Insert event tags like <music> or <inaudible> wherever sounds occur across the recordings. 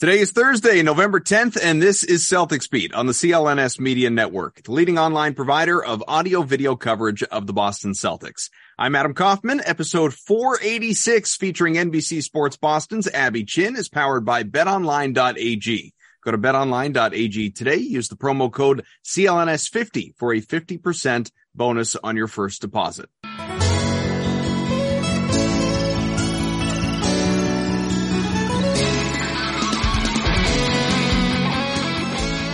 Today is Thursday, November 10th, and this is Celtics Beat on the CLNS Media Network, the leading online provider of audio video coverage of the Boston Celtics. I'm Adam Kaufman. Episode 486 featuring NBC Sports Boston's Abby Chin is powered by betonline.ag. Go to betonline.ag today. Use the promo code CLNS50 for a 50% bonus on your first deposit.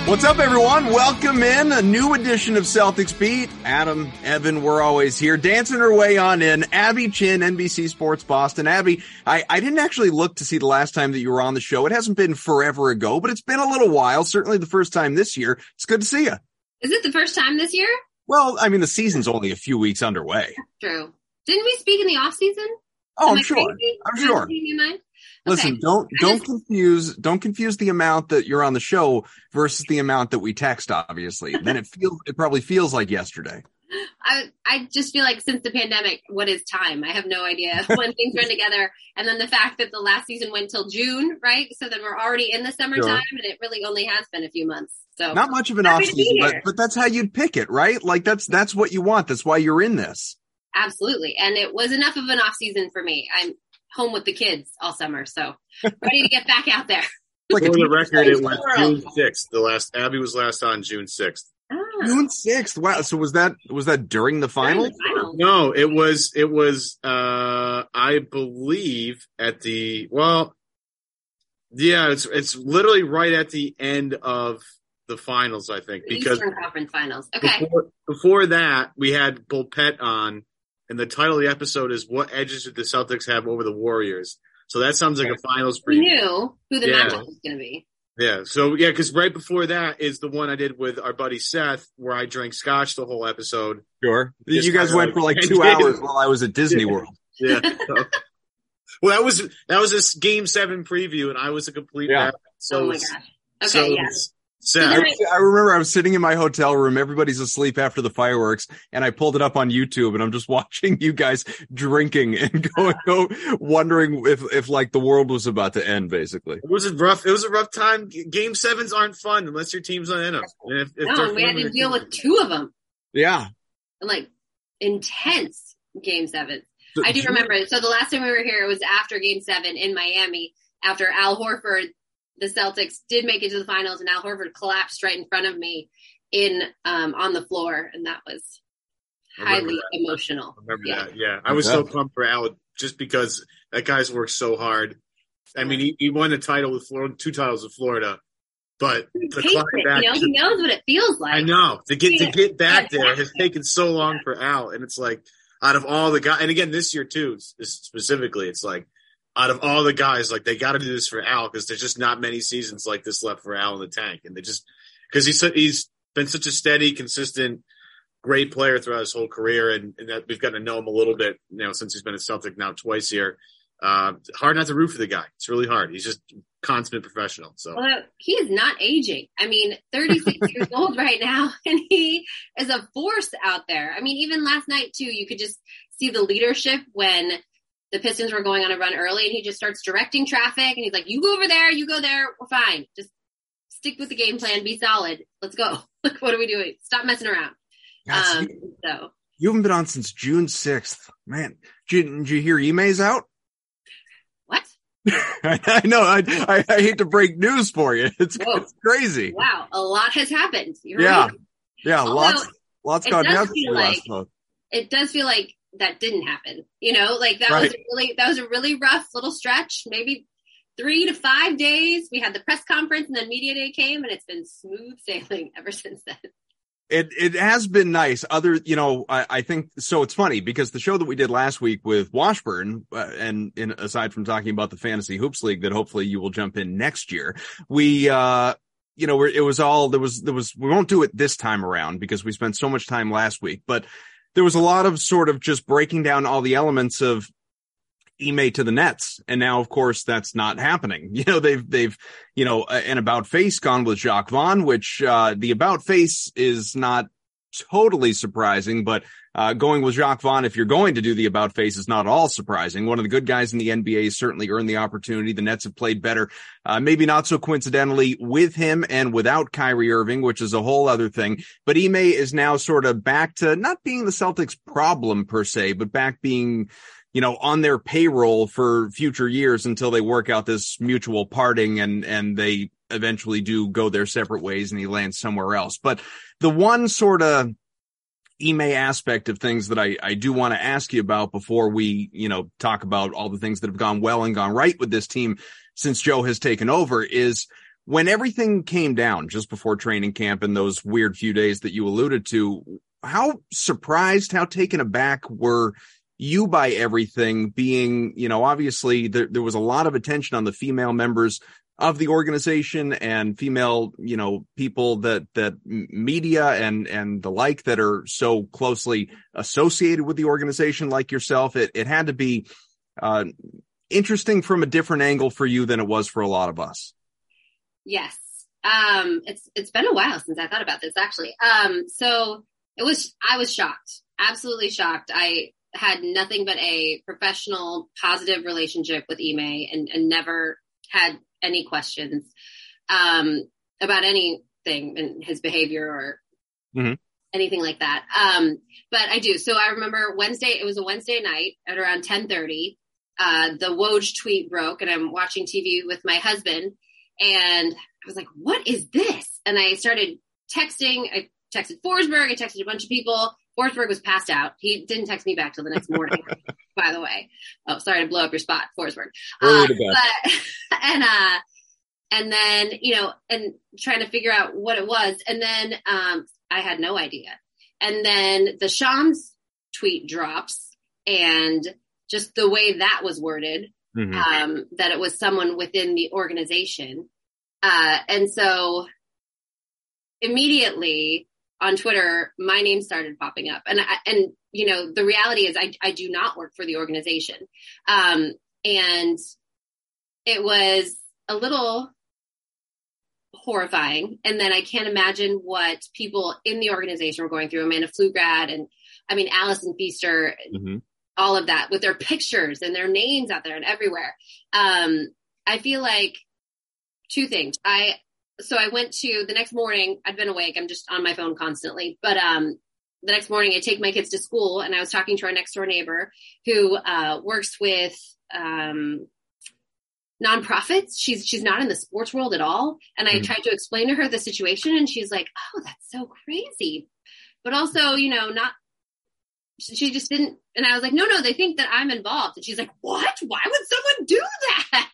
What's up, everyone? Welcome in a new edition of Celtics Beat. Adam, Evan, we're always here, dancing our way on in. Abby Chin, NBC Sports Boston. Abby, I, I didn't actually look to see the last time that you were on the show. It hasn't been forever ago, but it's been a little while. Certainly the first time this year. It's good to see you. Is it the first time this year? Well, I mean, the season's only a few weeks underway. True. Didn't we speak in the off season? Oh, Am I'm I sure. crazy? I'm sure. Changing my mind? Listen, Okay. don't don't just- confuse don't confuse the amount that you're on the show versus the amount that we text. Obviously, then it <laughs> feels it probably feels like yesterday. I I just feel like since the pandemic, what is time? I have no idea <laughs> when things run together. And then the fact that the last season went till June, right? So then we're already in the summertime, Sure. and it really only has been a few months. So Not much of an off Happy to be season, but but that's how you'd pick it, right? Like that's that's what you want. That's why you're in this. absolutely, and it was enough of an off season for me. I'm home with the kids all summer, so ready to get back out there. Like <laughs> a For the record, it sport. was June sixth. The last Abby was last on June sixth. Ah, June sixth. Wow. So was that was that during the during final? the final. No, it was it was uh I believe at the well yeah, it's it's literally right at the end of the finals, I think, because Eastern Conference Finals. Okay. before, before that we had Bulpett on, and the title of the episode is "What edges did the Celtics have over the Warriors?" So that sounds like a finals preview. We preview. knew who the Yeah. matchup was going to be. Yeah. So yeah, because right before that is the one I did with our buddy Seth, where I drank scotch the whole episode. Sure. Just you guys went like- for like two hours while I was at Disney World. <laughs> Yeah. So- well, that was that was this game seven preview, and I was a complete Yeah. bad- So oh my was- gosh. Okay, so yeah. Was I, I remember I was sitting in my hotel room. Everybody's asleep after the fireworks, and I pulled it up on YouTube, and I'm just <laughs> watching you guys drinking and going, <laughs> oh, wondering if if like the world was about to end, basically. It was a rough. It was a rough time. Game sevens aren't fun unless your team's not in them. If, if No, we had to deal with two of them, Yeah. and like intense game seven. I do remember it. So the last time we were here, it was after game seven in Miami, after Al Horford, the Celtics did make it to the finals, and Al Horford collapsed right in front of me in um, on the floor, and that was highly that. emotional. I remember Yeah. that. Yeah, I was so pumped for Al just because that guy's worked so hard. I mean, he, he won the title with Florida, two titles with Florida, but He to climb it, back you know, to he knows what it feels like. I know to get to get back there has taken so long for Al, and it's like out of all the guys, and again this year too, specifically, it's like out of all the guys, like they got to do this for Al because there's just not many seasons like this left for Al in the tank, and they just because he's he's been such a steady, consistent, great player throughout his whole career, and, and that we've gotten to know him a little bit, you know, since he's been a Celtic now twice here. Uh, hard not to root for the guy. It's really hard. He's just consummate professional. So Well, he is not aging. I mean, 36 <laughs> years old right now, <laughs> and he is a force out there. I mean, even last night too, you could just see the leadership when the Pistons were going on a run early, and he just starts directing traffic, and he's like, "You go over there, you go there, we're fine. Just stick with the game plan, be solid. Let's go. <laughs> Like, what are we doing? Stop messing around." Um, you, so you haven't been on since June 6th. Man, did you, did you hear Ime's out? what? <laughs> I know. I, I, I hate to break news for you. <laughs> It's, it's crazy. Wow, a lot has happened. You're yeah, right. yeah. Although, lots, lots gone down feel since we like- last spoke. It does feel like that didn't happen. You know, like that was Right. a really that was a really rough little stretch. Maybe three to five days. We had the press conference and then media day came, and it's been smooth sailing <laughs> ever since then. It it has been nice. Other, you know, I, I think so. It's funny because the show that we did last week with Washburn, uh, and in, aside from talking about the fantasy hoops league that hopefully you will jump in next year, we, uh, you know, it was all there was there was we won't do it this time around because we spent so much time last week, but there was a lot of sort of just breaking down all the elements of Ime to the Nets. And now, of course, that's not happening. <laughs> You know, they've, they've, you know, an about face gone with Jacques Vaughn, which, uh, the about face is not totally surprising, but, uh, going with Jacques Vaughn, if you're going to do the about face is not all surprising. One of the good guys in the NBA certainly earned the opportunity. The Nets have played better, uh, maybe not so coincidentally with him and without Kyrie Irving, which is a whole other thing. But Ime is now sort of back to not being the Celtics problem per se, but back being, you know, on their payroll for future years until they work out this mutual parting and, and they eventually do go their separate ways and he lands somewhere else. But the one sort of Ime aspect of things that I, I do want to ask you about before we, you know, talk about all the things that have gone well and gone right with this team since Joe has taken over is when everything came down just before training camp and those weird few days that you alluded to, how surprised, how taken aback were you by everything being, you know, obviously there, there was a lot of attention on the female members of the organization and female, you know, people that, that media and, and the like that are so closely associated with the organization like yourself. It, it had to be, uh, interesting from a different angle for you than it was for a lot of us. Yes. Um, it's, it's been a while since I thought about this actually. Um, so it was, I was shocked, absolutely shocked. I had nothing but a professional, positive relationship with Ime and, and never had any questions, um, about anything in his behavior or Mhm. anything like that. Um, but I do. So I remember Wednesday, it was a Wednesday night at around 1030. Uh, the Woj tweet broke and I'm watching TV with my husband and I was like, what is this? And I started texting. I texted Forsberg. I texted a bunch of people. Forsberg was passed out. He didn't text me back till the next morning, <laughs> by the way. Oh, sorry to blow up your spot, Forsberg. Uh, but, <laughs> and, uh, and then, you know, and trying to figure out what it was. And then, um, I had no idea. And then the Shams tweet drops and just the way that was worded, Mhm. um, that it was someone within the organization. Uh, and so immediately on Twitter, my name started popping up and I, and, you know, the reality is I, I do not work for the organization. Um, and it was a little horrifying. And then I can't imagine what people in the organization were going through. Amanda Pflugrad and I mean, Allison Feaster, Mhm. all of that with their pictures and their names out there and everywhere. Um, I feel like two things. I, so I went to the next morning, I'd been awake. I'm just on my phone constantly, but, um, the next morning I take my kids to school and I was talking to our next door neighbor who, uh, works with, um, nonprofits. She's, she's not in the sports world at all. And I Mhm. tried to explain to her the situation and she's like, Oh, that's so crazy. But also, you know, not, she just didn't. And I was like, no, no, they think that I'm involved. And she's like, what? Why would someone do that?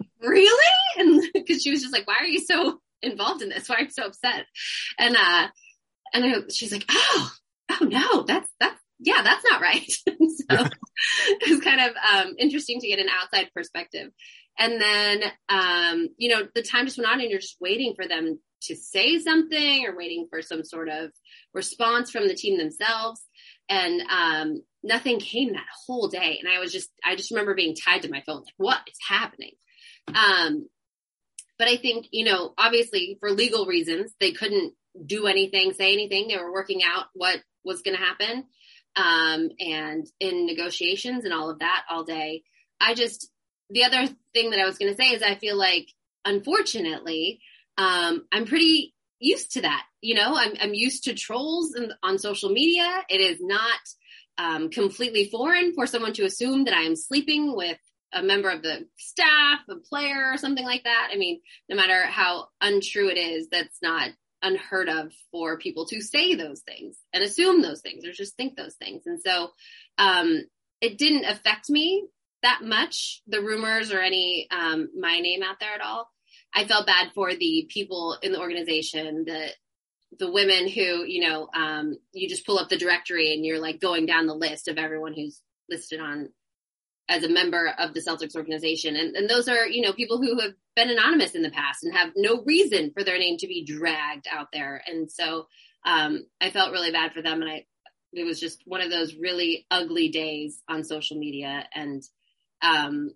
<laughs> really? And because she was just like, why are you so involved in this? Why are you so upset? And, uh, and I, she's like, oh, oh no, that's, that's, yeah, that's not right. <laughs> so it was kind of, um, interesting to get an outside perspective. And then, um, you know, the time just went on and you're just waiting for them to say something or waiting for some sort of response from the team themselves. And, um, nothing came that whole day. And I was just, I just remember being tied to my phone, like, what is happening? Um, but I think, you know, obviously for legal reasons, they couldn't do anything, say anything. They were working out what was going to happen. Um, and in negotiations and all of that all day. I just, the other thing that I was going to say is I feel like, unfortunately, um, I'm pretty used to that. You know, I'm, I'm used to trolls and on social media. It is not, um, completely foreign for someone to assume that I am sleeping with a member of the staff, a player, or something like that. I mean, no matter how untrue it is, that's not unheard of for people to say those things and assume those things or just think those things. And so, um, it didn't affect me that much, the rumors or any, um, my name out there at all. I felt bad for the people in the organization, the the women who, you know, um, you just pull up the directory and you're like going down the list of everyone who's listed on as a member of the Celtics organization. And, and those are, you know, people who have been anonymous in the past and have no reason for their name to be dragged out there. And so um, I felt really bad for them. And I, it was just one of those really ugly days on social media. And um,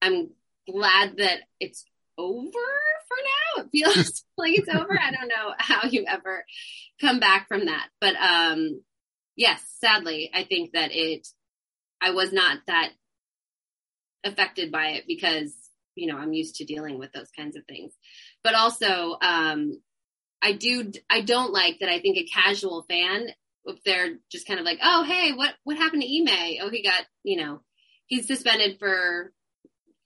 I'm glad that it's over for now. It feels <laughs> like it's over. I don't know how you ever come back from that. But um yes, sadly, I think that it I was not that affected by it because, you know, I'm used to dealing with those kinds of things. But also, um I do I don't like that I think a casual fan if they're just kind of like, "Oh, hey, what what happened to Ime? Oh, he got, you know, he's suspended for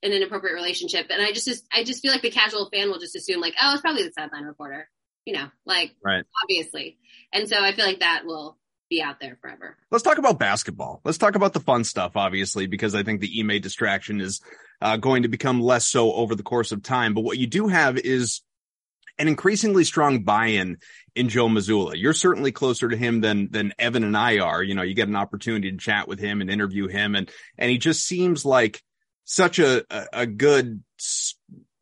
an inappropriate relationship. And I just, just, I just feel like the casual fan will just assume like, oh, it's probably the sideline reporter, you know, like right. obviously. And so I feel like that will be out there forever. Let's talk about basketball. Let's talk about the fun stuff, obviously, because I think the Ime distraction is uh, going to become less so over the course of time. But what you do have is an increasingly strong buy-in in Joe Mazzulla. You're certainly closer to him than than Evan and I are. You know, you get an opportunity to chat with him and interview him, and and he just seems like such a, a good,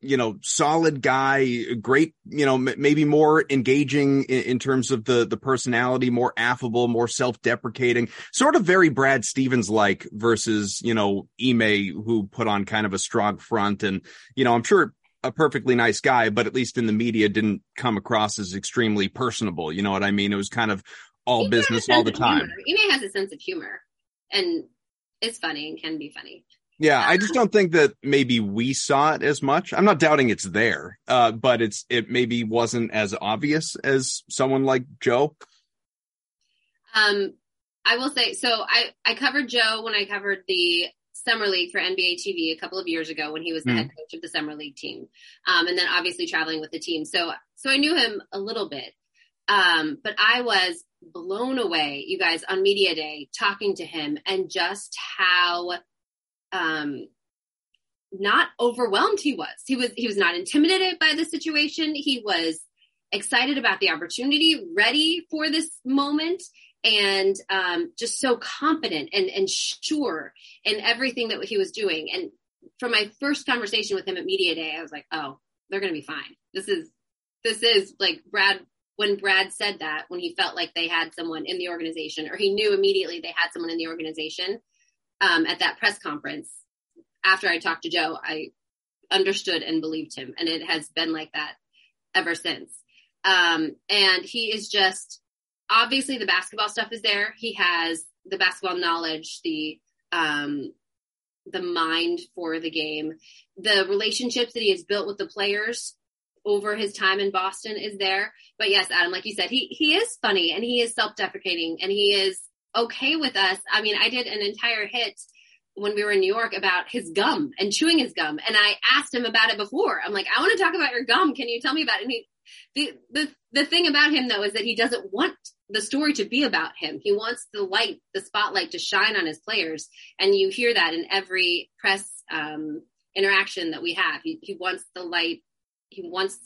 you know, solid guy, great, you know, m- maybe more engaging in, in, terms of the, the personality, more affable, more self-deprecating, sort of very Brad Stevens like versus, you know, Ime who put on kind of a strong front. And, you know, I'm sure a perfectly nice guy, but at least in the media didn't come across as extremely personable. You know what I mean? It was kind of all Ime business all the time. Ime has a sense of humor and it's funny and can be funny. Yeah, I just don't think that maybe we saw it as much. I'm not doubting it's there, uh, but it's it maybe wasn't as obvious as someone like Joe. Um, I will say so. I I covered Joe when I covered the summer league for NBA TV a couple of years ago when he was the mm. head coach of the summer league team, um, and then obviously traveling with the team. So so I knew him a little bit, um, but I was blown away, you guys, on media day talking to him and just how um, not overwhelmed he was. He was he was not intimidated by the situation. He was excited about the opportunity, ready for this moment, and um, just so confident and and sure in everything that he was doing. And from my first conversation with him at media day, I was like, oh, they're going to be fine. This is this is like Brad when Brad said that when he felt like they had someone in the organization or he knew immediately they had someone in the organization um, at that press conference after I talked to Joe, I understood and believed him. And it has been like that ever since. Um, and he is just obviously the basketball stuff is there. He has the basketball knowledge, the, um, the mind for the game, the relationships that he has built with the players over his time in Boston is there. But yes, Adam, like you said, he, he is funny and he is self-deprecating and he is okay with us. I mean, I did an entire hit when we were in New York about his gum and chewing his gum. And I asked him about it before. I'm like, I want to talk about your gum. Can you tell me about it? And he, the, the, the thing about him though is that he doesn't want the story to be about him. He wants the light, the spotlight to shine on his players. And you hear that in every press, um, interaction that we have. He, he wants the light. He wants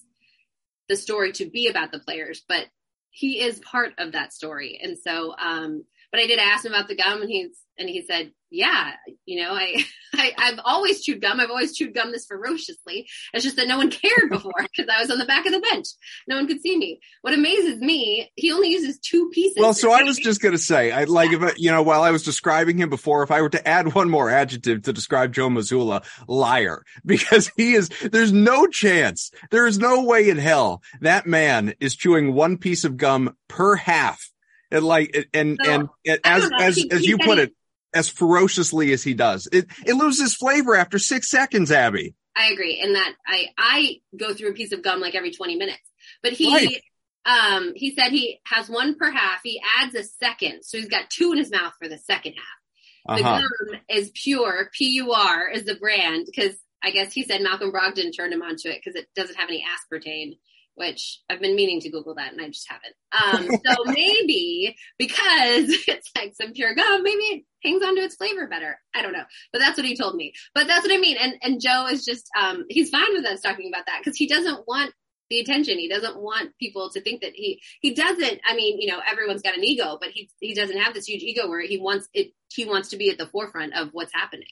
the story to be about the players, but he is part of that story. And so, um, but I did ask him about the gum and he's, and he said, yeah, you know, I, <laughs> I, have always chewed gum. I've always chewed gum this ferociously. It's just that no one cared before <laughs> because I was on the back of the bench. No one could see me. What amazes me, he only uses two pieces. Well, so I was just going to say, I like, if, you know, while I was describing him before, if I were to add one more adjective to describe Joe Mazzulla, liar, <laughs> because he is, there's no chance, there is no way in hell that man is chewing one piece of gum per half and like and so, and, and as as as you put it as ferociously as he does it it loses flavor after six seconds abby. I agree. And that i i go through a piece of gum like every 20 minutes. But he right. um he said he has one per half. He adds a second. So he's got two in his mouth for the second half. The Uh-huh. gum is pure, P-U-R is the brand because I guess he said Malcolm Brogdon turned him onto it because it doesn't have any aspartame, which I've been meaning to Google that and I just haven't. Um, so <laughs> maybe because <laughs> it's like some pure gum, maybe it hangs onto its flavor better. I don't know, but that's what he told me. But that's what I mean. And and Joe is just um, he's fine with us talking about that because he doesn't want the attention. He doesn't want people to think that he he doesn't. I mean, you know, everyone's got an ego, but he he doesn't have this huge ego where he wants it. He wants to be at the forefront of what's happening.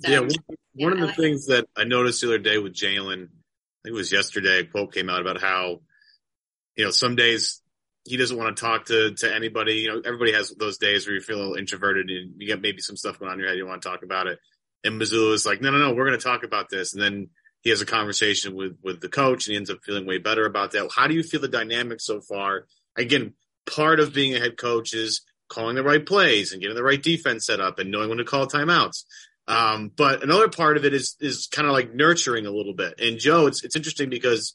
So, yeah, one, one of the like things that I noticed the other day with Jaylen, think it was yesterday, a quote came out about how, you know, some days he doesn't want to talk to, to anybody. You know, everybody has those days where you feel a little introverted and you get maybe some stuff going on in your head. You want to talk about it. And Mazzulla is like, no, no, no, we're going to talk about this. And then he has a conversation with, with the coach and he ends up feeling way better about that. How do you feel the dynamic so far? Again, part of being a head coach is calling the right plays and getting the right defense set up and knowing when to call timeouts. Um, but another part of it is is kind of like nurturing a little bit. And Joe, it's it's interesting because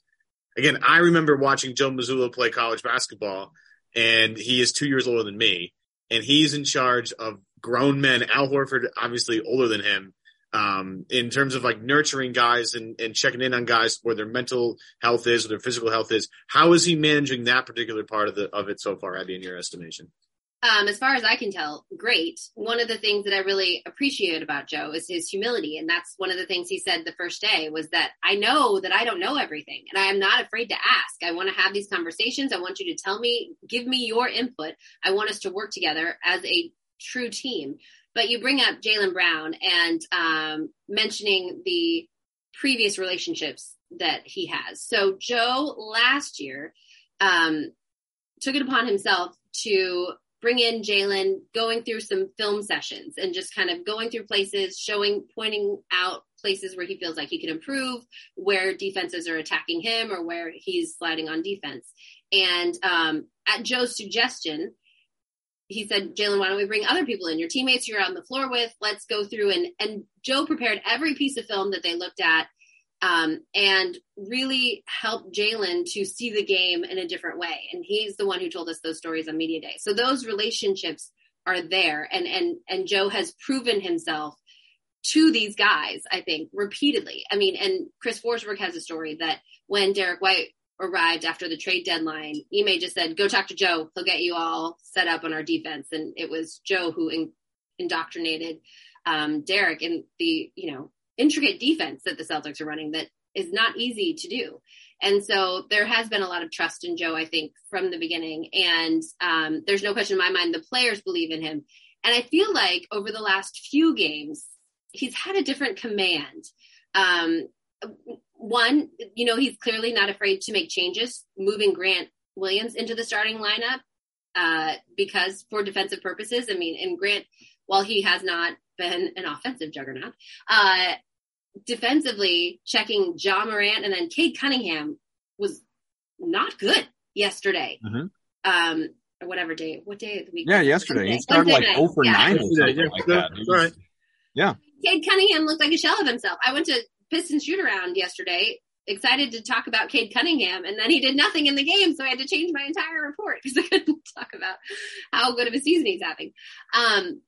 again, I remember watching Joe Mazzulla play college basketball, and he is two years older than me, and he's in charge of grown men. Al Horford, obviously older than him, um, in terms of like nurturing guys and, and checking in on guys where their mental health is or their physical health is. How is he managing that particular part of the of it so far, Abby, in your estimation? Um, as far as I can tell, great. One of the things that I really appreciate about Joe is his humility. And that's one of the things he said the first day was that I know that I don't know everything and I am not afraid to ask. I want to have these conversations. I want you to tell me, give me your input. I want us to work together as a true team. But you bring up Jaylen Brown and um, mentioning the previous relationships that he has. So Joe last year um, took it upon himself to bring in Jaylen, going through some film sessions and just kind of going through places, showing, pointing out places where he feels like he can improve, where defenses are attacking him or where he's sliding on defense. And um, at Joe's suggestion, he said, Jaylen, why don't we bring other people in? Your teammates you're on the floor with, let's go through and and Joe prepared every piece of film that they looked at um, and really helped Jaylen to see the game in a different way. And he's the one who told us those stories on media day. So those relationships are there and and and Joe has proven himself to these guys, I think, repeatedly. I mean, and Chris Forsberg has a story that when Derrick White arrived after the trade deadline, Ime just said, "Go talk to Joe. He'll get you all set up on our defense." And it was Joe who in- indoctrinated um, Derrick in the you know intricate defense that the Celtics are running that is not easy to do. And so there has been a lot of trust in Joe, I think, from the beginning. And um, there's no question in my mind the players believe in him. And I feel like over the last few games, he's had a different command. Um, one, you know, he's clearly not afraid to make changes, moving Grant Williams into the starting lineup uh, because for defensive purposes. I mean, and Grant, while he has not been an offensive juggernaut, uh, defensively checking Ja Morant and then Cade Cunningham was not good yesterday. Mhm. Um, or whatever day, what day of the week? Yeah, yesterday. He Wednesday. started like Wednesday 0 for Yeah. 9 or Yeah, something yeah, like that. Was- all right. Yeah. Cade Cunningham looked like a shell of himself. I went to Piston shoot around yesterday, excited to talk about Cade Cunningham, and then he did nothing in the game, so I had to change my entire report <laughs> because I couldn't talk about how good of a season he's having. Um,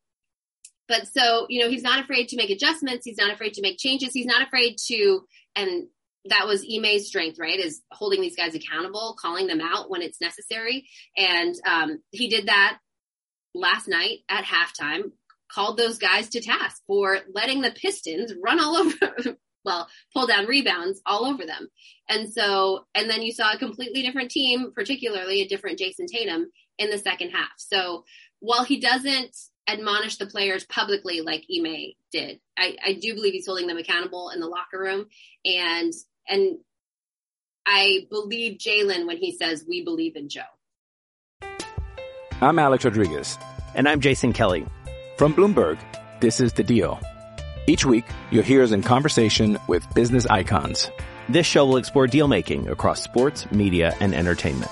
but so, you know, he's not afraid to make adjustments. He's not afraid to make changes. He's not afraid to, and that was Ime's strength, right? Is holding these guys accountable, calling them out when it's necessary. And um, he did that last night at halftime, called those guys to task for letting the Pistons run all over, <laughs> well, pull down rebounds all over them. And so, and then you saw a completely different team, particularly a different Jayson Tatum in the second half. So while he doesn't admonish the players publicly like Ime did, I, I do believe he's holding them accountable in the locker room. And, and I believe Jaylen when he says, we believe in Joe. I'm Alex Rodriguez. And I'm Jason Kelly. From Bloomberg, this is The Deal. Each week, you'll hear us in conversation with business icons. This show will explore deal making across sports, media, and entertainment.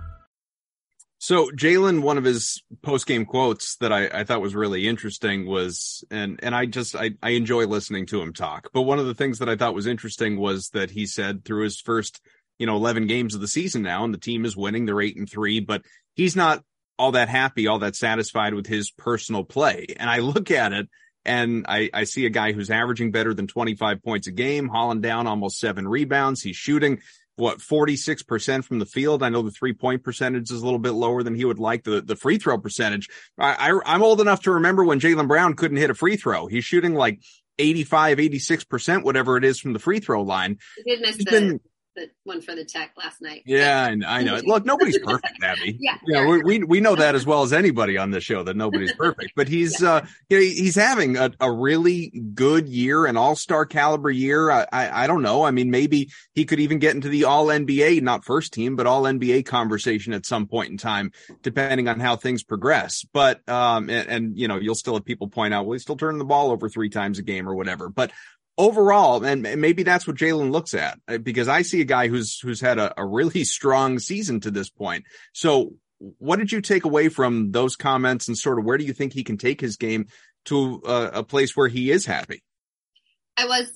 So Jaylen, one of his post game quotes that I, I, thought was really interesting was, and and I just I, I enjoy listening to him talk. But one of the things that I thought was interesting was that he said through his first, you know, eleven games of the season now, and the team is winning, they're eight and three, but he's not all that happy, all that satisfied with his personal play. And I look at it and I, I see a guy who's averaging better than 25 points a game, hauling down almost seven rebounds. He's shooting what 46% from the field. I know the three point percentage is a little bit lower than he would like. The the free throw percentage. I, I am old enough to remember when Jaylen Brown couldn't hit a free throw. He's shooting like 85, 86%, whatever it is from the free throw line. He did miss the, been, the one for the tech last night. Yeah, and I <laughs> know. Look, nobody's perfect, Abby. <laughs> yeah, yeah, we, we we know that as well as anybody on this show that nobody's perfect. But he's yeah. uh, you know, he's having a, a really good year, an all star caliber year. I, I, I don't know. I mean, maybe he could even get into the All NBA, not first team, but All NBA conversation at some point in time, depending on how things progress. But um, and, and you know, you'll still have people point out, well, he's still turning the ball over three times a game or whatever. But overall, and maybe that's what Jaylen looks at uh, because I see a guy who's who's had a, a, really strong season to this point. So, what did you take away from those comments, and sort of where do you think he can take his game to a, a place where he is happy? I was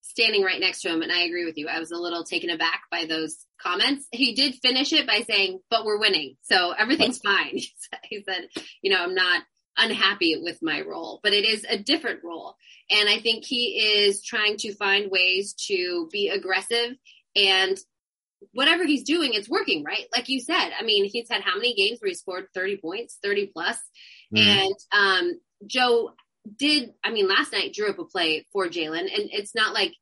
standing right next to him, and I agree with you. I was a little taken aback by those comments. He did finish it by saying, "But we're winning, so everything's fine." <laughs> He said, "You know, I'm not." Unhappy with my role, but it is a different role. And I think he is trying to find ways to be aggressive and whatever he's doing, it's working, right? Like you said, I mean, he's had how many games where he scored 30 points, 30 plus? Mm. And, um, Joe did, I mean, last night drew up a play for Jaylen and it's not like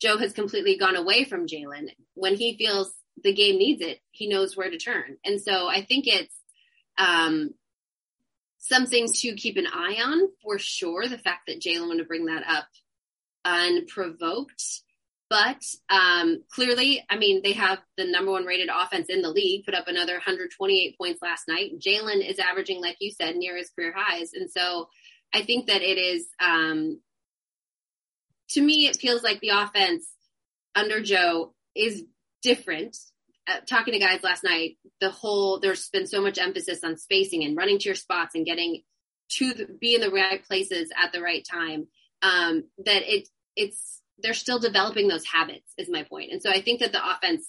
Joe has completely gone away from Jaylen. When he feels the game needs it, he knows where to turn. And so I think it's, um, something to keep an eye on for sure. The fact that Jaylen wanted to bring that up unprovoked. But um, clearly, I mean, they have the number one rated offense in the league, put up another 128 points last night. Jaylen is averaging, like you said, near his career highs. And so I think that it is, um, to me, it feels like the offense under Joe is different uh, talking to guys last night, the whole there's been so much emphasis on spacing and running to your spots and getting to the, be in the right places at the right time. Um, that it it's they're still developing those habits is my point. And so I think that the offense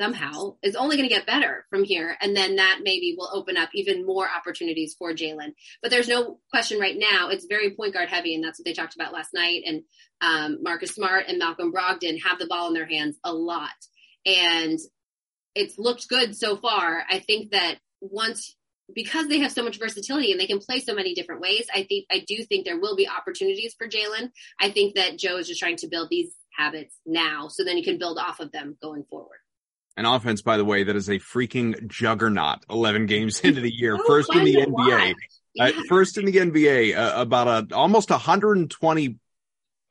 somehow is only going to get better from here. And then that maybe will open up even more opportunities for Jaylen. But there's no question right now. It's very point guard heavy. And that's what they talked about last night. And um, Marcus Smart and Malcolm Brogdon have the ball in their hands a lot. And it's looked good so far. I think that once because they have so much versatility and they can play so many different ways, I think I do think there will be opportunities for Jaylen. I think that Joe is just trying to build these habits now so then you can build off of them going forward. An offense, by the way, that is a freaking juggernaut 11 games <laughs> into the year. first in the NBA. Uh, first in the NBA, uh, about a almost 120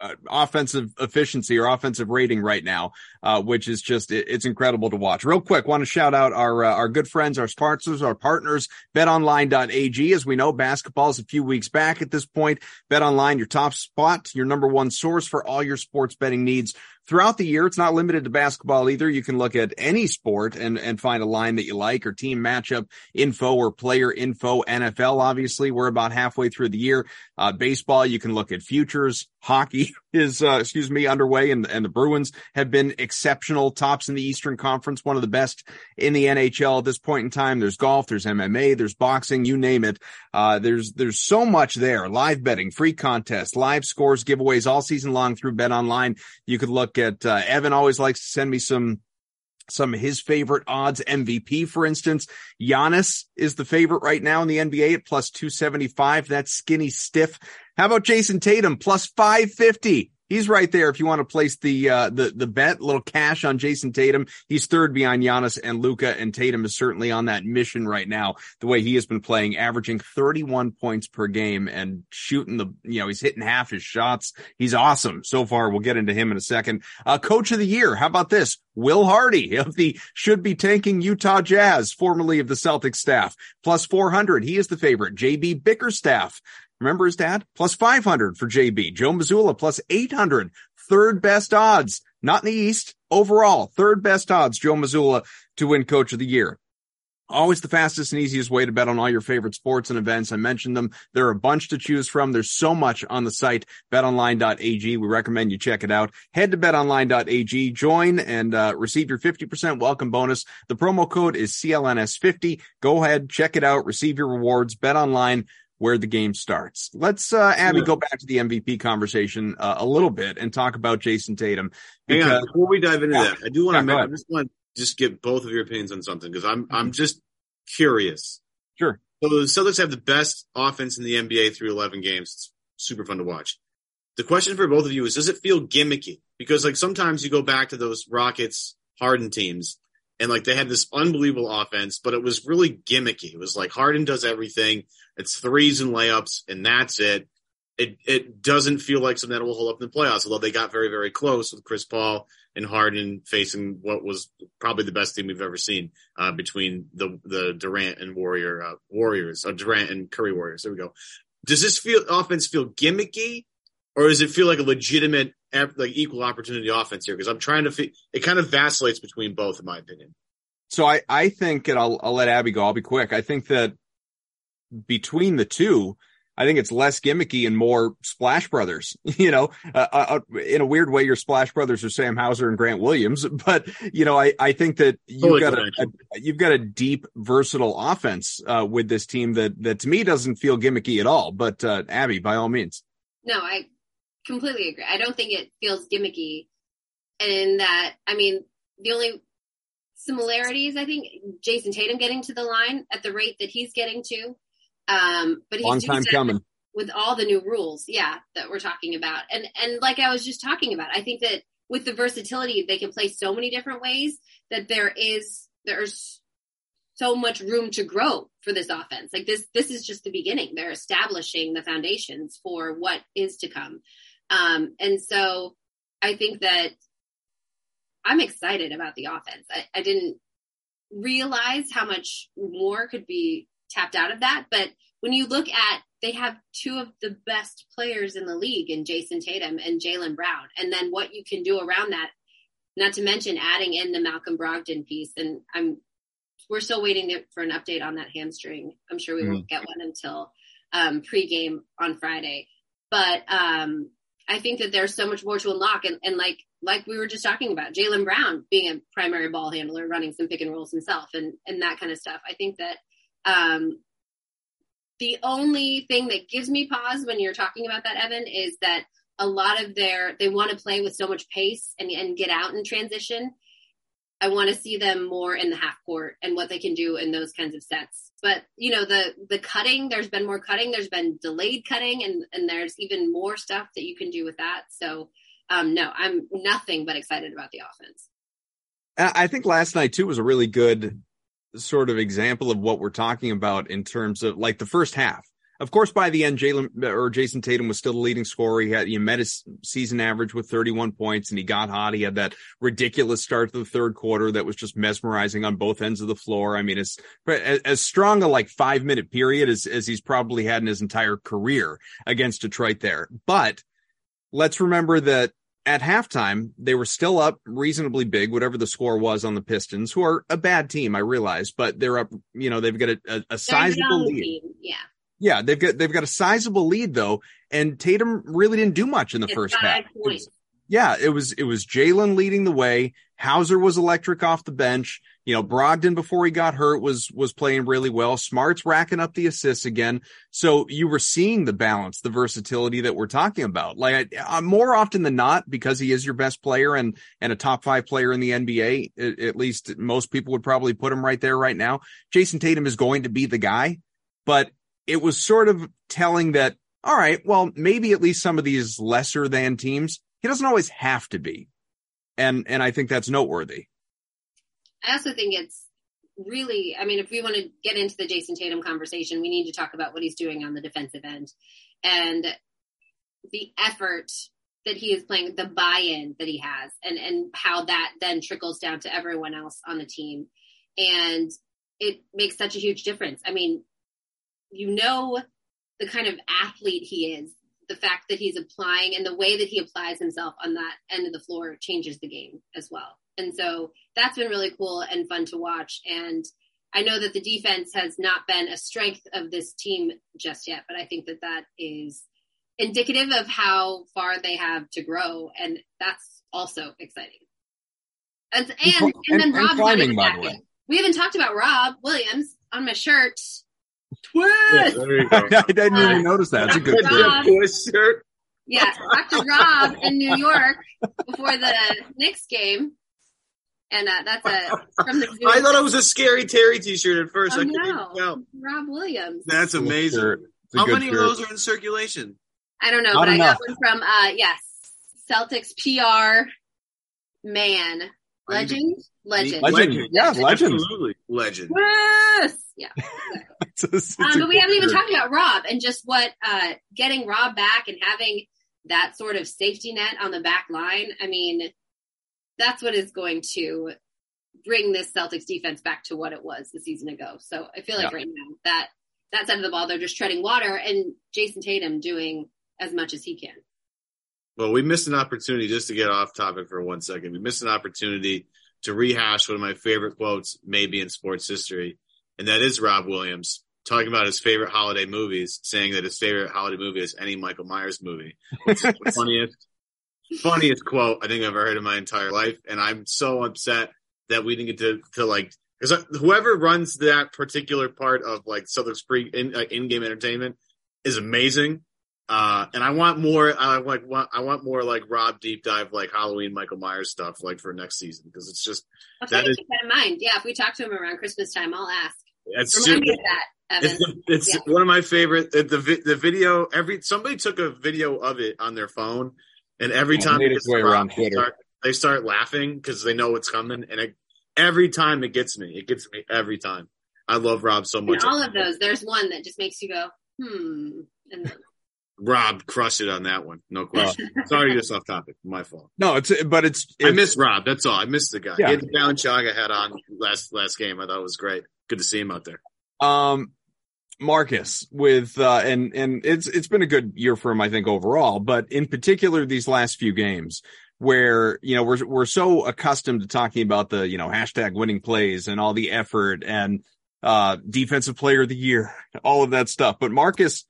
uh, offensive efficiency or offensive rating right now, uh, which is just it, it's incredible to watch. Real quick, want to shout out our uh, our good friends, our sponsors, our partners, BetOnline.ag. As we know, basketball is a few weeks back at this point. BetOnline, your top spot, your number one source for all your sports betting needs throughout the year. It's not limited to basketball either. You can look at any sport and, and find a line that you like or team matchup info or player info. NFL, obviously, we're about halfway through the year. Uh, baseball, you can look at futures. Hockey <laughs> is, uh, excuse me, underway and, and the Bruins have been exceptional tops in the Eastern Conference, one of the best in the NHL at this point in time. There's golf, there's MMA, there's boxing, you name it. Uh, there's, there's so much there. Live betting, free contests, live scores, giveaways all season long through Bet Online. You could look at, uh, Evan always likes to send me some, some of his favorite odds MVP, for instance. Giannis is the favorite right now in the NBA at plus 275. That's skinny stiff. How about Jayson Tatum plus 550? He's right there. If you want to place the, uh, the, the bet, little cash on Jayson Tatum, he's third behind Giannis and Luka. and Tatum is certainly on that mission right now. The way he has been playing, averaging 31 points per game and shooting the, you know, he's hitting half his shots. He's awesome so far. We'll get into him in a second. Uh, coach of the year. How about this? Will Hardy <laughs> of the should be tanking Utah Jazz, formerly of the Celtics staff, plus 400. He is the favorite. JB Bickerstaff. Remember his dad? Plus 500 for JB. Joe Mazzulla plus 800. Third best odds. Not in the East. Overall, third best odds. Joe Mazzulla to win coach of the year. Always the fastest and easiest way to bet on all your favorite sports and events. I mentioned them. There are a bunch to choose from. There's so much on the site, betonline.ag. We recommend you check it out. Head to betonline.ag, join and uh, receive your 50% welcome bonus. The promo code is CLNS50. Go ahead, check it out, receive your rewards. BetOnline where the game starts. Let's, uh, Abby, go back to the MVP conversation uh, a little bit and talk about Jayson Tatum. Hang Because, on, before we dive into Yeah. that, I do want Yeah, to I just want to just get both of your opinions on something because I'm I'm just curious. Sure. So the Celtics have the best offense in the NBA through 11 games. It's super fun to watch. The question for both of you is: Does it feel gimmicky? Because like sometimes you go back to those Rockets Harden teams, and like they had this unbelievable offense, but it was really gimmicky. It was like Harden does everything. It's threes and layups, and that's it. It it doesn't feel like something that will hold up in the playoffs. Although they got very very close with Chris Paul and Harden facing what was probably the best team we've ever seen uh, between the the Durant and Warrior uh, Warriors, uh, Durant and Curry Warriors. There we go. Does this feel offense feel gimmicky, or does it feel like a legitimate like equal opportunity offense here? Because I'm trying to. Fi- it kind of vacillates between both, in my opinion. So I, I think, and I'll, I'll let Abby go. I'll be quick. I think that between the two, I think it's less gimmicky and more Splash Brothers. <laughs> You know, uh, uh, in a weird way, your Splash Brothers are Sam Hauser and Grant Williams. <laughs> But you know, I, I think that you've Totally got a, a you've got a deep, versatile offense uh, with this team that that to me doesn't feel gimmicky at all. But uh, Abby, by all means, No, I completely agree. I don't think it feels gimmicky in that, I mean, the only similarities, I think, Jayson Tatum getting to the line at the rate that he's getting to. Um, but he's long time coming. with all the new rules, yeah, that we're talking about. And and like I was just talking about, I think that with the versatility, they can play so many different ways that there is there's so much room to grow for this offense. Like this this is just the beginning. They're establishing the foundations for what is to come. Um, and so I think that I'm excited about the offense. I, I didn't realize how much more could be tapped out of that. But when you look at, they have two of the best players in the league in Jayson Tatum and Jaylen Brown. And then what you can do around that, not to mention adding in the Malcolm Brogdon piece. And I'm, we're still waiting for an update on that hamstring. I'm sure we won't get one until um, pregame on Friday. But um, I think that there's so much more to unlock. And, and like, like we were just talking about, Jaylen Brown being a primary ball handler, running some pick and rolls himself and, and that kind of stuff. I think that um, the only thing that gives me pause when you're talking about that, Evan, is that a lot of their, they want to play with so much pace and, and get out in transition. I want to see them more in the half court and what they can do in those kinds of sets. But you know, the the cutting, there's been more cutting, there's been delayed cutting, and and there's even more stuff that you can do with that. So um, no, I'm nothing but excited about the offense. I think last night too was a really good sort of example of what we're talking about in terms of like the first half. Of course, by the end, Jaylen or Jayson Tatum was still the leading scorer. He had he met his season average with 31 points, and he got hot. He had that ridiculous start to the third quarter that was just mesmerizing on both ends of the floor. I mean, it's as, as strong a like five minute period as as he's probably had in his entire career against Detroit there. But let's remember that at halftime, they were still up reasonably big, whatever the score was on the Pistons, who are a bad team, I realize, but they're up, you know, they've got a, a, a sizable lead. team. Yeah. Yeah, they've got they've got a sizable lead though, and Tatum really didn't do much in the It's first half. It was- yeah, it was it was Jaylen leading the way. Hauser was electric off the bench. You know, Brogdon before he got hurt was was playing really well. Smart's racking up the assists again. So you were seeing the balance, the versatility that we're talking about. Like I, uh, more often than not, because he is your best player and and a top five player in the NBA. At, at least most people would probably put him right there right now. Jayson Tatum is going to be the guy, but it was sort of telling that all right, well, maybe at least some of these lesser than teams he doesn't always have to be. And, and I think that's noteworthy. I also think it's really, I mean, if we want to get into the Jayson Tatum conversation, we need to talk about what he's doing on the defensive end and the effort that he is playing, the buy-in that he has, and and how that then trickles down to everyone else on the team, and it makes such a huge difference. I mean, you know, the kind of athlete he is, the fact that he's applying and the way that he applies himself on that end of the floor changes the game as well. And so that's been really cool and fun to watch. And I know that the defense has not been a strength of this team just yet, but I think that that is indicative of how far they have to grow. And that's also exciting. And, and, and, and then Rob climbing, by the way. We haven't talked about Rob Williams on my shirt. Twist! Yeah, <laughs> I didn't uh, even notice that. It's a good twist shirt. Yeah, Dr. Rob in New York before the Knicks game. And uh, that's a from the. <laughs> I thought it was a scary Terry T-shirt at first. Oh, I no. Tell. Rob Williams. That's amazing. How many shirt. of those are in circulation? I don't know, Not but enough. I got one from uh yes, Celtics PR man. Legend? Legend. Legend. Yeah, legend. Absolutely. Legend. Yes. Yeah. <laughs> <laughs> it's a, it's um, but we haven't even talked about Rob and just what uh, getting Rob back and having that sort of safety net on the back line. I mean, that's what is going to bring this Celtics defense back to what it was the season ago. So I feel like yeah. right now that that side of the ball, they're just treading water and Jayson Tatum doing as much as he can. Well, we missed an opportunity just to get off topic for one second. We missed an opportunity to rehash one of my favorite quotes, maybe in sports history, and that is Rob Williams talking about his favorite holiday movies, saying that his favorite holiday movie is any Michael Myers movie. It's the <laughs> funniest, funniest quote I think I've ever heard in my entire life, and I'm so upset that we didn't get to to like because whoever runs that particular part of like Southern Spring in, uh, in-game entertainment is amazing. Uh, and I want more. I like. Want, I want more like Rob deep dive, like Halloween Michael Myers stuff, like for next season because it's just. I'll that is, keep that in mind. Yeah, if we talk to him around Christmas time, I'll ask. It's Remind me of that. Evan. It's, the, it's yeah. one of my favorite. The the video. Every somebody took a video of it on their phone, and every yeah, time it gets around Twitter, start, they start laughing because they know what's coming, and it, every time it gets me. It gets me every time. I love Rob so much. all of those, there's one that just makes you go, hmm. And Rob crushed it on that one. No question. Oh. Sorry to get off topic. My fault. No, it's but it's, it's I miss Rob. That's all. I miss the guy. Yeah. He had the Balenciaga hat on last last game. I thought it was great. Good to see him out there. Um, Marcus with uh, and and it's it's been a good year for him, I think overall, but in particular these last few games where you know we're we're so accustomed to talking about the you know hashtag winning plays and all the effort and uh defensive player of the year, all of that stuff. But Marcus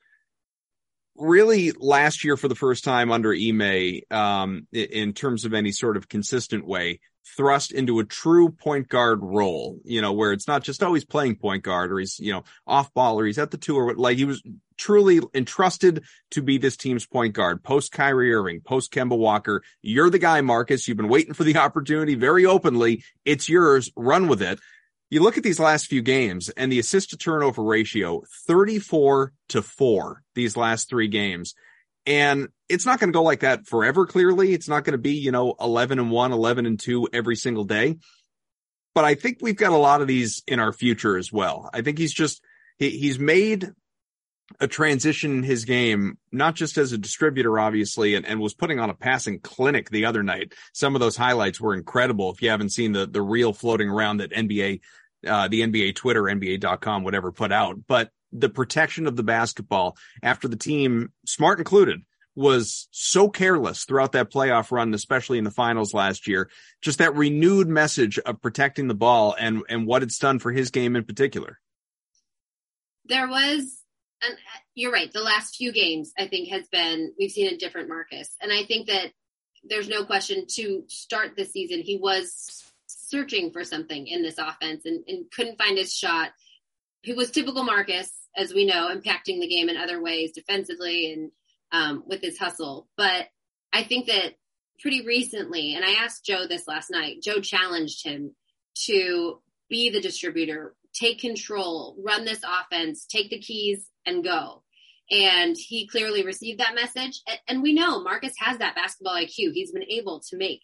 really last year for the first time under Ime, um, in terms of any sort of consistent way, thrust into a true point guard role, you know, where it's not just always playing point guard or he's, you know, off ball or he's at the two or like he was truly entrusted to be this team's point guard post Kyrie Irving, post Kemba Walker. You're the guy, Marcus. You've been waiting for the <laughs> opportunity very openly. It's yours. Run with it. You look at these last few games and the assist to turnover ratio, 34 to 4 these last three games. And it's not going to go like that forever, clearly. It's not going to be, you know, 11 and 1, 11 and 2 every single day. But I think we've got a lot of these in our future as well. I think he's just, he, he's made a transition in his game, not just as a distributor, obviously, and, and was putting on a passing clinic the other night. Some of those highlights were incredible. If you haven't seen the, the reel floating around that NBA uh, the NBA Twitter, NBA.com, whatever put out, but the protection of the basketball after the team, smart included, was so careless throughout that playoff run, especially in the finals last year. Just that renewed message of protecting the ball and, and what it's done for his game in particular. There was, and you're right. The last few games, I think, has been, we've seen a different Marcus. And I think that there's no question to start this season, he was searching for something in this offense and, and couldn't find his shot. He was typical Marcus, as we know, impacting the game in other ways defensively and um, with his hustle. But I think that pretty recently, and I asked Joe this last night, Joe challenged him to be the distributor, take control, run this offense, take the keys and go. And he clearly received that message. And we know Marcus has that basketball IQ. He's been able to make,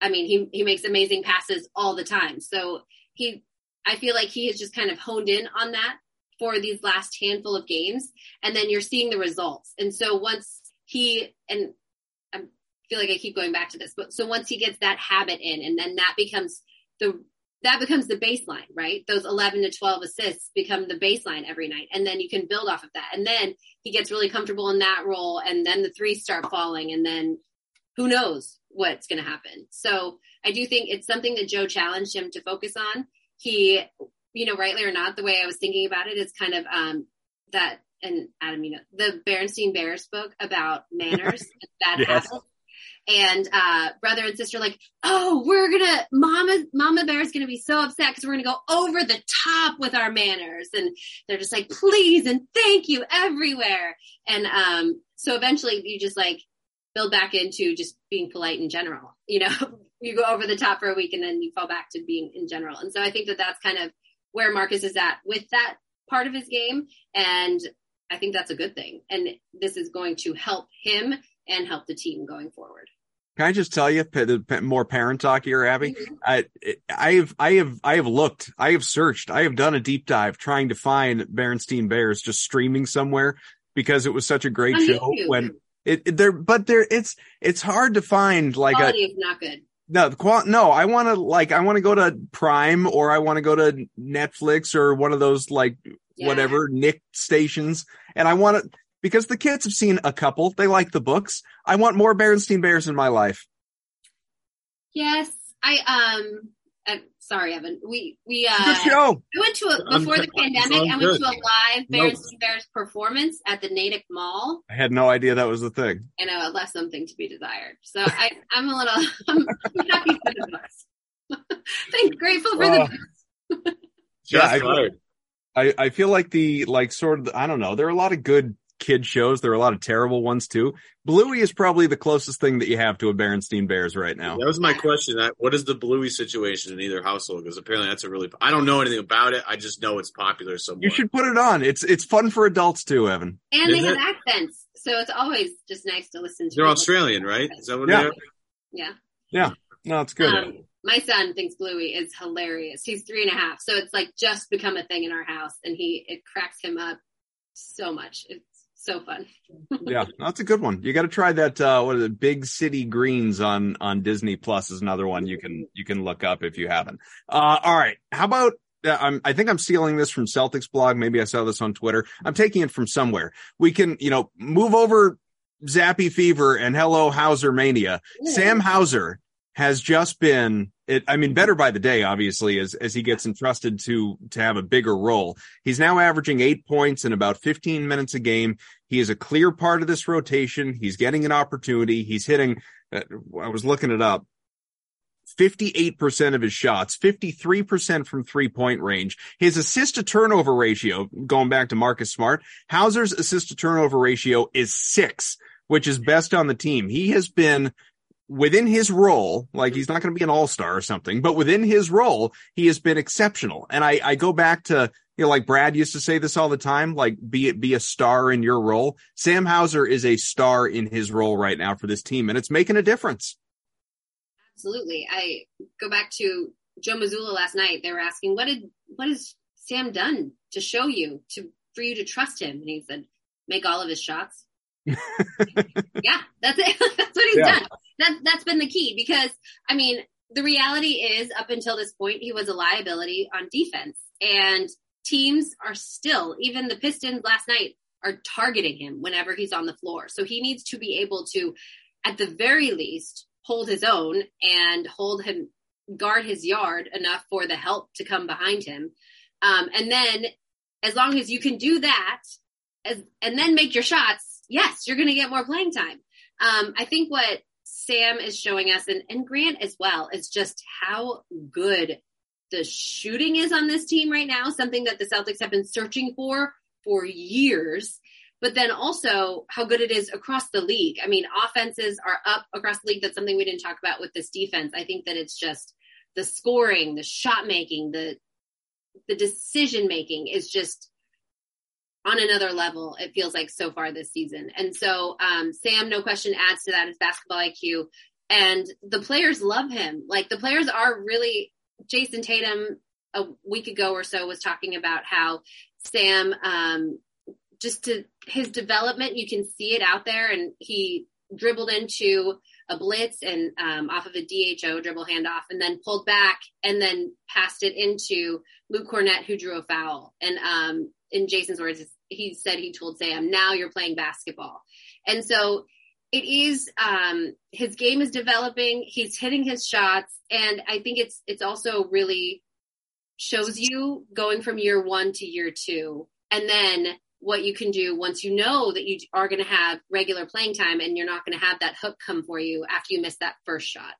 I mean, he, he makes amazing passes all the time. So he, I feel like he has just kind of honed in on that for these last handful of games. And then you're seeing the results. And so once he, and I feel like I keep going back to this, but so once he gets that habit in and then that becomes the that becomes the baseline, right? Those 11 to 12 assists become the baseline every night. And then you can build off of that. And then he gets really comfortable in that role. And then the threes start falling. And then who knows what's going to happen. So I do think it's something that Joe challenged him to focus on. He, you know, rightly or not, the way I was thinking about it is kind of, um, that, and Adam, you know, the Berenstein Bears book about manners and <laughs> bad yes. habits and uh, brother and sister like, oh, we're gonna Mama Mama Bear is gonna be so upset because we're gonna go over the top with our manners, and they're just like, please and thank you everywhere, and um, so eventually you just like build back into just being polite in general, <laughs> you know. you go over the top for a week and then you fall back to being in general. And so I think that that's kind of where Marcus is at with that part of his game. And I think that's a good thing. And this is going to help him and help the team going forward. Can I just tell you more parent talk here, Abby? Mm-hmm. I, I have, I have, I have looked, I have searched, I have done a deep dive trying to find Berenstein Bears just streaming somewhere because it was such a great show YouTube. when it, it there, but there, it's, it's hard to find like Quality a, is not good. No, the qual- no, I want to like, I want to go to Prime or I want to go to Netflix or one of those like yeah. whatever Nick stations. And I want to, because the kids have seen a couple. They like the books. I want more Berenstein Bears in my life. Yes, I um. I'm sorry, Evan. We we uh. Good show. I went to a before the pandemic. I went good. to a live Berenstein nope. Bears performance at the Natick Mall. I had no idea that was the thing. And I left something to be desired. So I I'm a little <laughs> I'm happy for the books. <laughs> Thank grateful for uh, the books. yeah, I, I I feel like the like sort of I don't know. There are a lot of good kid shows. There are a lot of terrible ones too. Bluey is probably the closest thing that you have to a Berenstein Bears right now. That was my question. What is the Bluey situation in either household? Because apparently that's a really, I don't know anything about it. I just know it's popular somewhere. You should put it on. It's, it's fun for adults too, Evan. And is they it? have accents. So it's always just nice to listen to. They're Australian, right? Is that what yeah. Yeah. Yeah. No, it's good. Um, my son thinks Bluey is hilarious. He's three and a half. So it's like just become a thing in our house and he, it cracks him up so much. It's so fun. yeah, that's a good one. You got to try that. Uh, what is it? Big City Greens on on Disney Plus is another one you can you can look up if you haven't. Uh, all right, how about? Uh, I'm, I think I'm stealing this from Celtics blog. Maybe I saw this on Twitter. I'm taking it from somewhere. We can, you know, move over Zappy Fever and Hello Hauser Mania. Yeah. Sam Hauser has just been it, I mean, better by the day, obviously, as, as he gets entrusted to, to have a bigger role. He's now averaging eight points in about 15 minutes a game. He is a clear part of this rotation. He's getting an opportunity. He's hitting, uh, I was looking it up. 58% of his shots, 53% from three point range. His assist to turnover ratio, going back to Marcus Smart, Hauser's assist to turnover ratio is six, which is best on the team. He has been within his role, like mm-hmm. he's not going to be an all-star or something, but within his role, he has been exceptional. And I, I go back to, you know, like Brad used to say this all the time, like be it be a star in your role. Sam Hauser is a star in his role right now for this team, and it's making a difference. Absolutely. I go back to Joe Mazzulla last night. They were asking, what did, what has Sam done to show you to, for you to trust him? And he said, make all of his shots. <laughs> yeah, that's it. <laughs> that's what he's yeah. done. That that's been the key because I mean the reality is up until this point he was a liability on defense and teams are still even the Pistons last night are targeting him whenever he's on the floor. So he needs to be able to at the very least hold his own and hold him guard his yard enough for the help to come behind him. Um, and then as long as you can do that as, and then make your shots, yes, you're going to get more playing time. Um, I think what Sam is showing us and, and Grant as well is just how good the shooting is on this team right now, something that the Celtics have been searching for for years. But then also how good it is across the league. I mean, offenses are up across the league. That's something we didn't talk about with this defense. I think that it's just the scoring, the shot making, the the decision making is just on another level. It feels like so far this season. And so, um, Sam, no question adds to that his basketball IQ and the players love him. Like the players are really, Jayson Tatum a week ago or so was talking about how Sam, um, just to his development, you can see it out there and he dribbled into a blitz and um, off of a DHO dribble handoff and then pulled back and then passed it into Luke Kornet, who drew a foul. And um, in Jayson's words, he said he told Sam, now you're playing basketball. And so it is um, his game is developing. He's hitting his shots, and I think it's it's also really shows you going from year one to year two, and then what you can do once you know that you are going to have regular playing time and you're not going to have that hook come for you after you miss that first shot.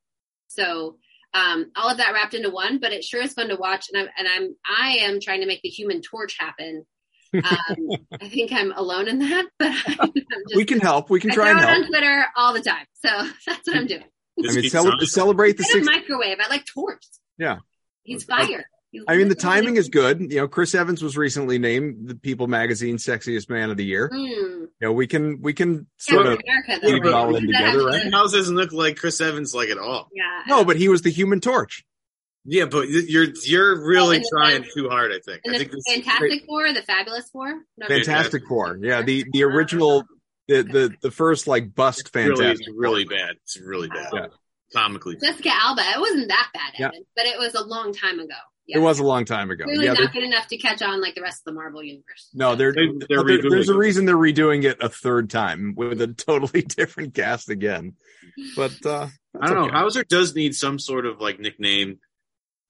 So um, all of that wrapped into one, but it sure is fun to watch. And I'm and I'm I am trying to make the Human Torch happen. Um, I think I'm alone in that, but <laughs> I'm <laughs> just, we can help. We can I try throw and it help. on Twitter all the time, so <laughs> that's what I'm doing. I mean, cele- celebrate the six. microwave, I like torch. Yeah. He's fire. He's I mean, the timing is good. You know, Chris Evans was recently named the People Magazine Sexiest Man of the Year. Mm. You know, we can we can sort of America, though, keep it all in together, right? House doesn't look like Chris Evans like at all. Yeah. No, but he was the Human Torch. Yeah, but you're you're really Oh, and the trying too hard. I think. I the think this Fantastic Four, the Fabulous Four. No, Fantastic Four. Yeah, the the original, the the the first like bust really Fantastic. it's really bad. It's really bad. Yeah. Comically. Jessica Alba. It wasn't that bad, Yeah. But it was a long time ago. It was a long time ago. Clearly yeah, not good enough to catch on like the rest of the Marvel universe. no, they're, They- they're but there- redoing there's a reason they're redoing it a third time with a totally <laughs> different cast again. But uh I don't know. okay. Hauser does need some sort of like nickname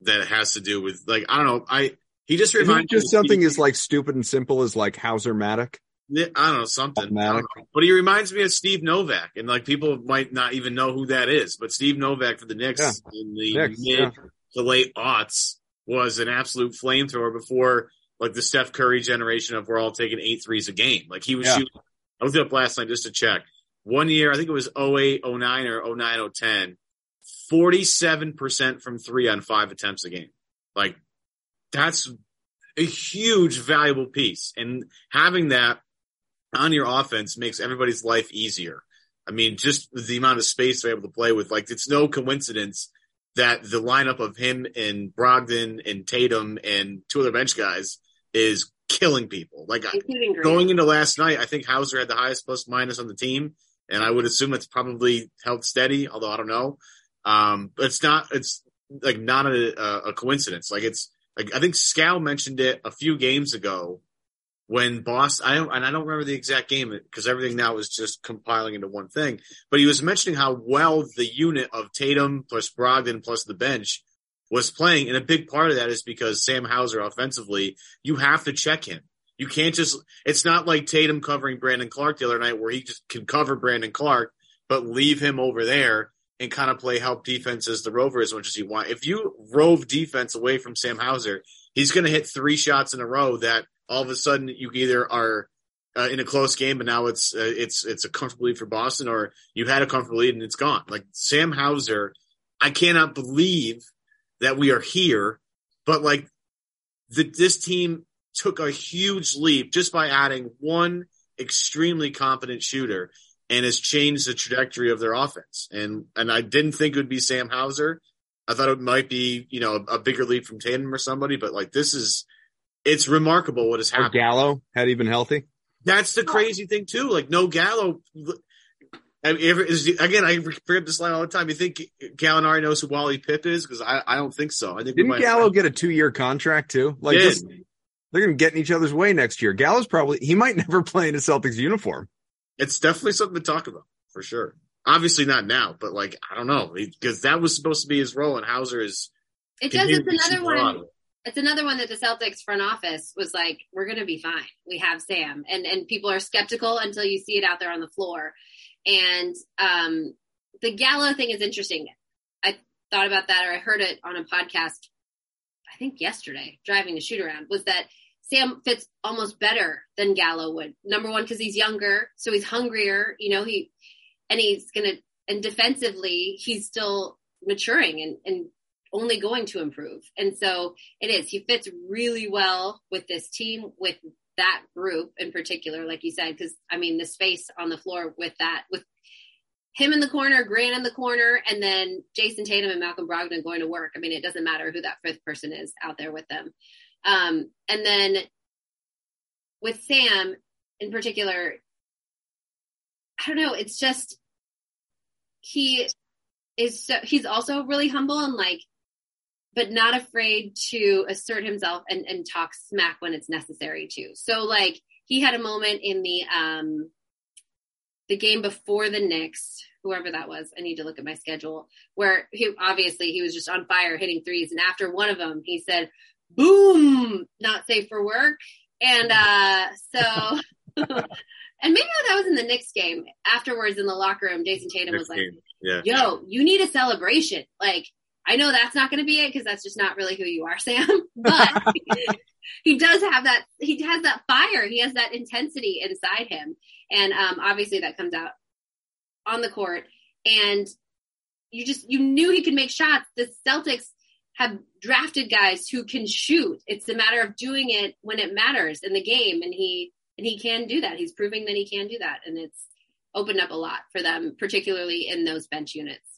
that has to do with like I don't know. I he just reminds just me- something as like stupid and simple as like Hauser-matic? I don't know something. Don't know. But he reminds me of Steve Novak, and like people might not even know who that is. But Steve Novak for the Knicks in the Knicks, mid yeah. to late aughts was an absolute flamethrower before like the Steph Curry generation of we're all taking eight threes a game. Like he was Yeah. shooting. I looked it up last night just to check. One year, I think it was 08, 09 or 09, 010, 47% from three on five attempts a game. Like that's a huge valuable piece. And having that on your offense makes everybody's life easier. I mean, just the amount of space they're able to play with, like it's no coincidence that the lineup of him and Brogdon and Tatum and two other bench guys is killing people. Like going into last night, I think Hauser had the highest plus minus on the team, and I would assume it's probably held steady, although I don't know. Um, but it's not, it's like not a, a, coincidence. Like it's, like I think Scal mentioned it a few games ago when Boston, I don't, and I don't remember the exact game because everything now is just compiling into one thing, but he was mentioning how well the unit of Tatum plus Brogdon plus the bench was playing. And a big part of that is because Sam Hauser offensively, you have to check him. You can't just, it's not like Tatum covering Brandon Clarke the other night where he just can cover Brandon Clarke, but leave him over there and kind of play help defense as the rover as much as you want. If you rove defense away from Sam Hauser, he's going to hit three shots in a row that all of a sudden you either are uh, in a close game, but now it's uh, it's it's a comfortable lead for Boston, or you had a comfortable lead and it's gone. Like Sam Hauser, I cannot believe that we are here, but like the, this team took a huge leap just by adding one extremely competent shooter and has changed the trajectory of their offense. And and I didn't think it would be Sam Hauser. I thought it might be, you know, a, bigger leap from Tatum or somebody, but like this is it's remarkable what has Or happened. Gallo had he been healthy. That's the crazy thing too. Like no Gallo. I mean, is- Again, I forget this line all the time. You think Gallinari knows who Wally Pipp is? Because I, I don't think so. I think we Didn't might- Gallo get a two year contract too? Like this, they're gonna get in each other's way next year. Gallo's probably he might <laughs> never play in a Celtics uniform. It's definitely something to talk about for sure. Obviously not now, but like I don't know because that was supposed to be his role, and Hauser is. It does. It's another shoot more out one. It's another one that the Celtics front office was like, "We're going to be fine. We have Sam," and and people are skeptical until you see it out there on the floor. And um, the Gallo thing is interesting. I thought about that, or I heard it on a podcast. I think yesterday, driving to shoot around, was that Sam fits almost better than Gallo would. Number one, because he's younger, so he's hungrier. You know, he and he's gonna and defensively, he's still maturing and and only going to improve. And so it is. He fits really well with this team, with that group in particular, like you said, because I mean, the space on the floor with that, with him in the corner, Grant in the corner, and then Jayson Tatum and Malcolm Brogdon going to work. I mean, it doesn't matter who that fifth person is out there with them. Um, and then with Sam in particular, I don't know. It's just he is so he's also really humble and like, but not afraid to assert himself and and talk smack when it's necessary to. So like he had a moment in the um the game before the Knicks, whoever that was, I need to look at my schedule, where he obviously he was just on fire hitting threes. And after one of them, he said, boom, not safe for work. And uh, so, <laughs> and maybe that was in the Knicks game. Afterwards in the locker room, Jayson Tatum was like, yeah. yo, you need a celebration. Like, I know that's not going to be it because that's just not really who you are, <laughs> Sam. But he does have that. He has that fire. He has that intensity inside him, and um, obviously that comes out on the court. And you just you knew he could make shots. The Celtics have drafted guys who can shoot. It's a matter of doing it when it matters in the game, and he and he can do that. He's proving that he can do that, and it's opened up a lot for them, particularly in those bench units.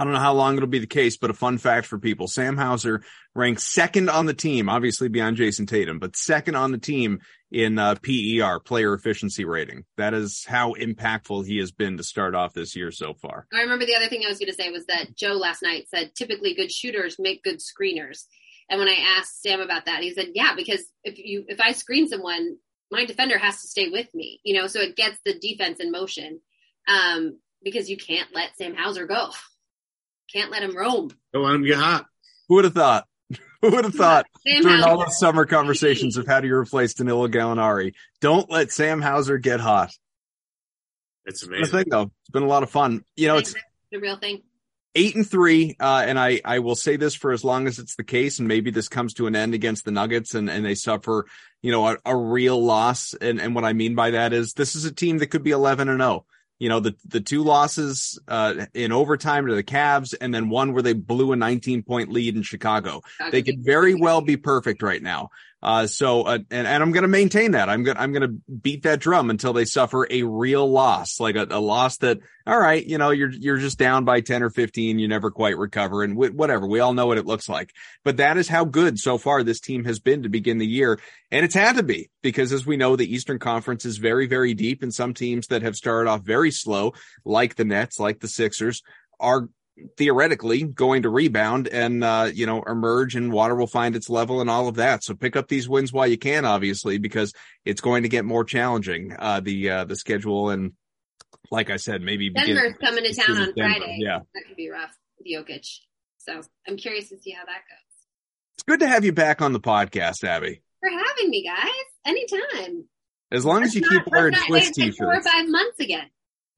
I don't know how long it'll be the case, but a fun fact for people. Sam Hauser ranks second on the team, obviously beyond Jayson Tatum, but second on the team in uh, PER, player efficiency rating. That is how impactful he has been to start off this year so far. I remember the other thing I was going to say was that Joe last night said typically good shooters make good screeners. And when I asked Sam about that, he said, yeah, because if you, if I screen someone, my defender has to stay with me, you know, so it gets the defense in motion. Um, because you can't let Sam Hauser go. Can't let him roam. Don't let him get hot. Who would have thought? <laughs> Who would have thought Sam during all Hauser. those summer conversations of how do you replace Danilo Gallinari? Don't let Sam Hauser get hot. It's The amazing. thing though, it's been a lot of fun. You know, it's the real thing. eight and three, uh, and I, I will say this for as long as it's the case, and maybe this comes to an end against the Nuggets and, and they suffer, you know, a, a real loss. And, and what I mean by that is this is a team that could be 11 and 0. You know, the, the two losses, uh, in overtime to the Cavs and then one where they blew a 19 point lead in Chicago. They could very well be perfect right now. Uh, so, uh, and, and I'm going to maintain that. I'm going to, I'm going to beat that drum until they suffer a real loss, like a, a loss that, all right, you know, you're, you're just down by 10 or 15. You never quite recover and wh- whatever. We all know what it looks like, but that is how good so far this team has been to begin the year. And it's had to be because as we know, the Eastern Conference is very, very deep and some teams that have started off very slow, like the Nets, like the Sixers are theoretically going to rebound and uh you know emerge and water will find its level and all of that so pick up these wins while you can obviously because it's going to get more challenging uh the uh the schedule and like i said maybe Denver's coming to town on Denver, Friday. yeah That could be rough with Jokic. So I'm curious to see how that goes. it's good to have you back on the podcast abby For having me, guys. Anytime. as long as you keep wearing Swiss like four or five months again.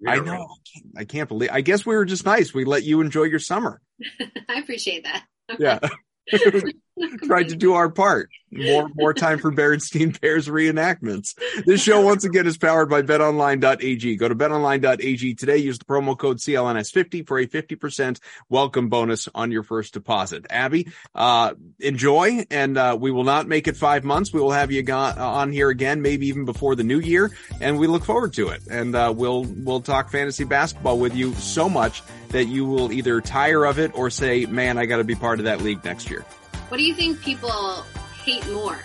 I know. I can't, I can't believe i guess we were just nice. We let you enjoy your summer. <laughs> I appreciate that. yeah <laughs> <laughs> tried to do our part. More more time for Berenstein Bears reenactments. This show once again is powered by betonline.ag. Go to betonline.ag today. Use the promo code CLNS50 for a 50% welcome bonus on your first deposit. Abby, uh, enjoy and uh, we will not make it 5 months. We will have you gon- on here again maybe even before the new year and we look forward to it. And uh, we'll we'll talk fantasy basketball with you so much that you will either tire of it or say, "Man, I got to be part of that league next year." What do you think people hate more?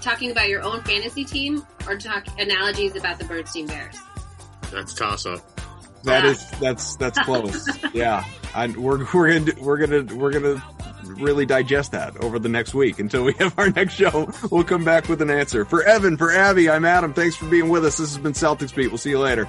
Talking about your own fantasy team or talk analogies about the Birdstein Bears? That's toss up. That is that's that's <laughs> close. yeah, I, we're we're gonna we're gonna we're gonna really digest that over the next week until we <laughs> have our next show. We'll come back with an answer. For Evan, for Abby, I'm Adam. Thanks for being with us. This has been Celtics Beat. We'll see you later.